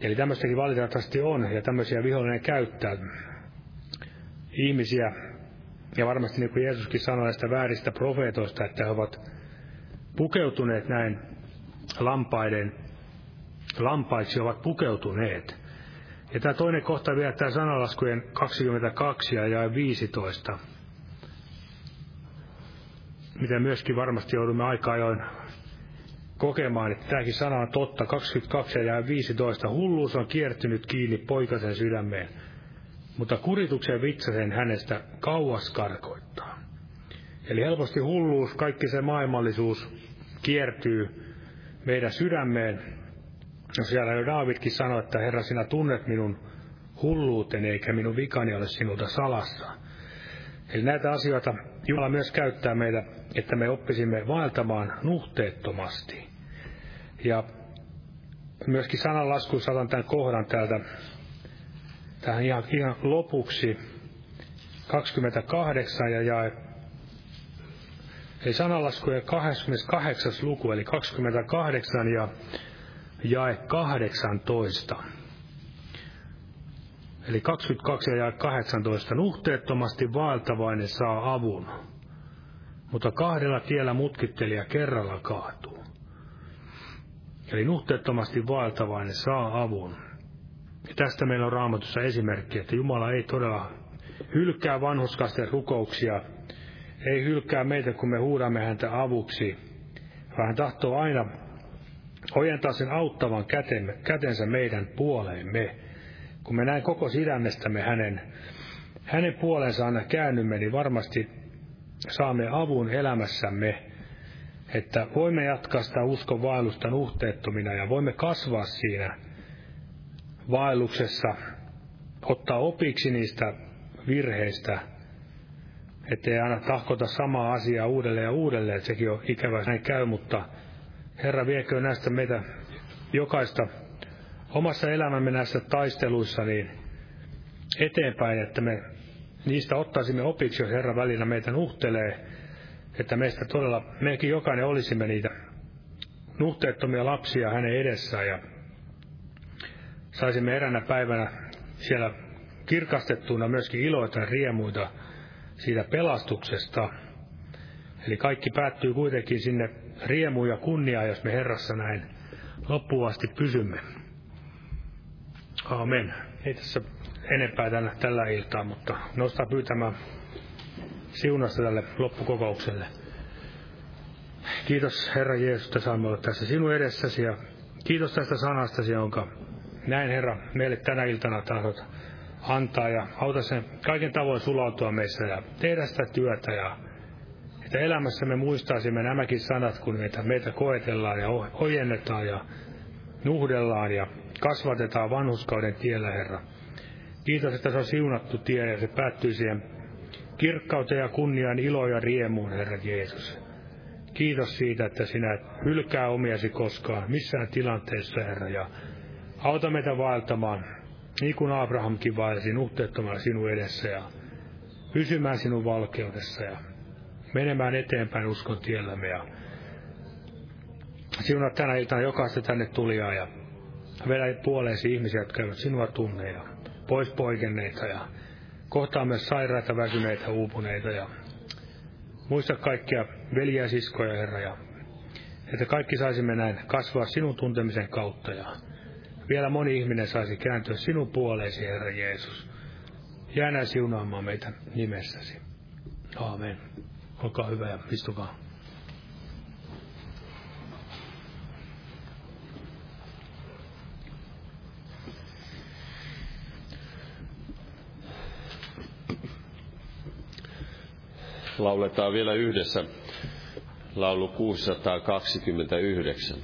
Eli tämmöistäkin valitettavasti on, ja tämmöisiä vihollinen käyttää ihmisiä ja varmasti niin kuin Jeesuskin sanoi näistä vääristä profeetoista, että he ovat pukeutuneet näin lampaiden, lampaiksi ovat pukeutuneet. Ja tämä toinen kohta vielä, tämä sanalaskujen 22 ja 15, mitä myöskin varmasti joudumme aika ajoin kokemaan, että tämäkin sana on totta. 22 ja 15. Hulluus on kiertynyt kiinni poikasen sydämeen, mutta kurituksen vitsasen hänestä kauas karkoittaa. Eli helposti hulluus, kaikki se maailmallisuus kiertyy meidän sydämeen. Ja siellä jo Daavidkin sanoi, että Herra, sinä tunnet minun hulluuteni, eikä minun vikani ole sinulta salassa. Eli näitä asioita Jumala myös käyttää meitä, että me oppisimme vaeltamaan nuhteettomasti. Ja myöskin sananlaskuun saatan tämän kohdan täältä tähän ihan, ihan lopuksi 28 ja jae Eli sananlaskujen 28. luku, eli 28 ja jae 18. Eli 22 ja 18. Nuhteettomasti vaeltavainen saa avun, mutta kahdella tiellä mutkittelija kerralla kaatuu. Eli nuhteettomasti vaeltavainen saa avun. Ja tästä meillä on raamatussa esimerkki, että Jumala ei todella hylkää vanhuskasten rukouksia, ei hylkää meitä, kun me huudamme häntä avuksi, vaan hän tahtoo aina ojentaa sen auttavan kätensä meidän puoleemme. Kun me näin koko sydämestämme hänen, hänen puolensa aina käännymme, niin varmasti saamme avun elämässämme, että voimme jatkaa sitä uskon vaellusta nuhteettomina ja voimme kasvaa siinä vaelluksessa, ottaa opiksi niistä virheistä, ettei aina tahkota samaa asiaa uudelleen ja uudelleen, että sekin on ikävä, näin käy, mutta Herra viekö näistä meitä jokaista omassa elämämme näissä taisteluissa niin eteenpäin, että me niistä ottaisimme opiksi, jos Herra välillä meitä nuhtelee, että meistä todella, mekin jokainen olisimme niitä nuhteettomia lapsia hänen edessään ja saisimme eränä päivänä siellä kirkastettuna myöskin iloita ja riemuita siitä pelastuksesta. Eli kaikki päättyy kuitenkin sinne riemuun ja kunniaan, jos me Herrassa näin loppuasti pysymme. Amen. Ei tässä enempää tänä, tällä iltaa, mutta nostaa pyytämään siunasta tälle loppukokoukselle. Kiitos Herra Jeesus, että saamme olla tässä sinun edessäsi ja kiitos tästä sanastasi, jonka näin Herra meille tänä iltana tahdot antaa ja auta sen kaiken tavoin sulautua meissä ja tehdä sitä työtä ja että elämässämme muistaisimme nämäkin sanat, kun meitä, meitä koetellaan ja ojennetaan ja nuhdellaan ja kasvatetaan vanhuskauden tiellä, Herra. Kiitos, että se on siunattu tie ja se päättyy siihen kirkkauteen ja kunniaan, iloon ja riemuun, Herra Jeesus. Kiitos siitä, että sinä et hylkää omiasi koskaan, missään tilanteessa, Herra, ja auta meitä vaeltamaan niin kuin Abrahamkin vaelsi nuhteettomalla sinun edessä ja pysymään sinun valkeudessa ja menemään eteenpäin uskon tiellämme ja sinua tänä iltana jokaista tänne tulijaa ja vedä puoleesi ihmisiä, jotka eivät sinua tunne ja pois poikenneita ja kohtaa myös sairaita, väsyneitä, uupuneita ja muista kaikkia veljiä ja siskoja, Herra, ja että kaikki saisimme näin kasvaa sinun tuntemisen kautta ja vielä moni ihminen saisi kääntyä sinun puoleesi, Herra Jeesus. Jää näin siunaamaan meitä nimessäsi. Aamen. Olkaa hyvä ja istukaa. Lauletaan vielä yhdessä laulu 629.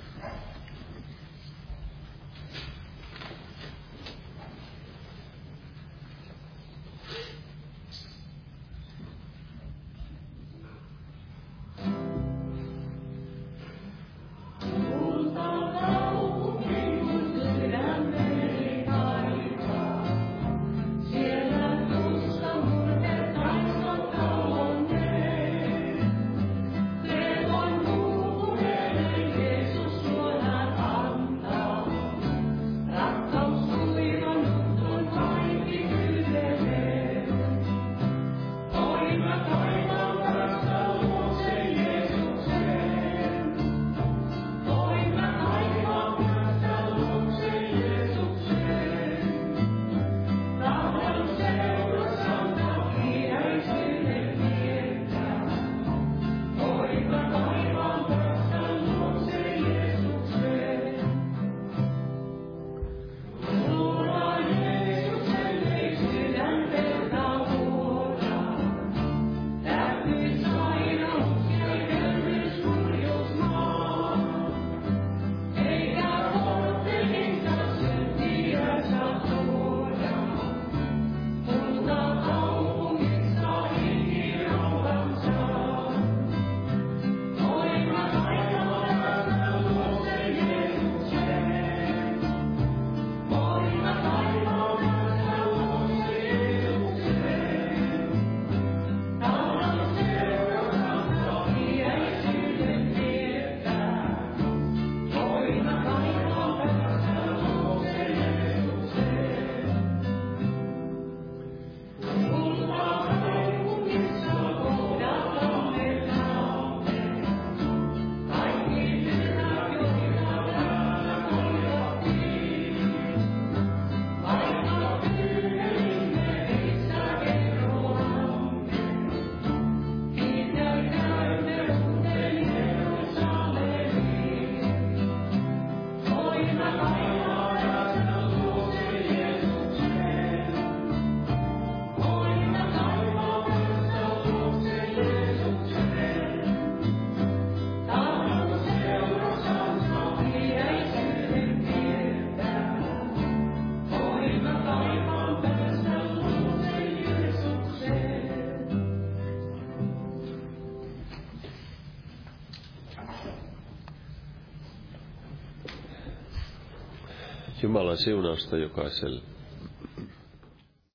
Jumalan siunausta jokaiselle.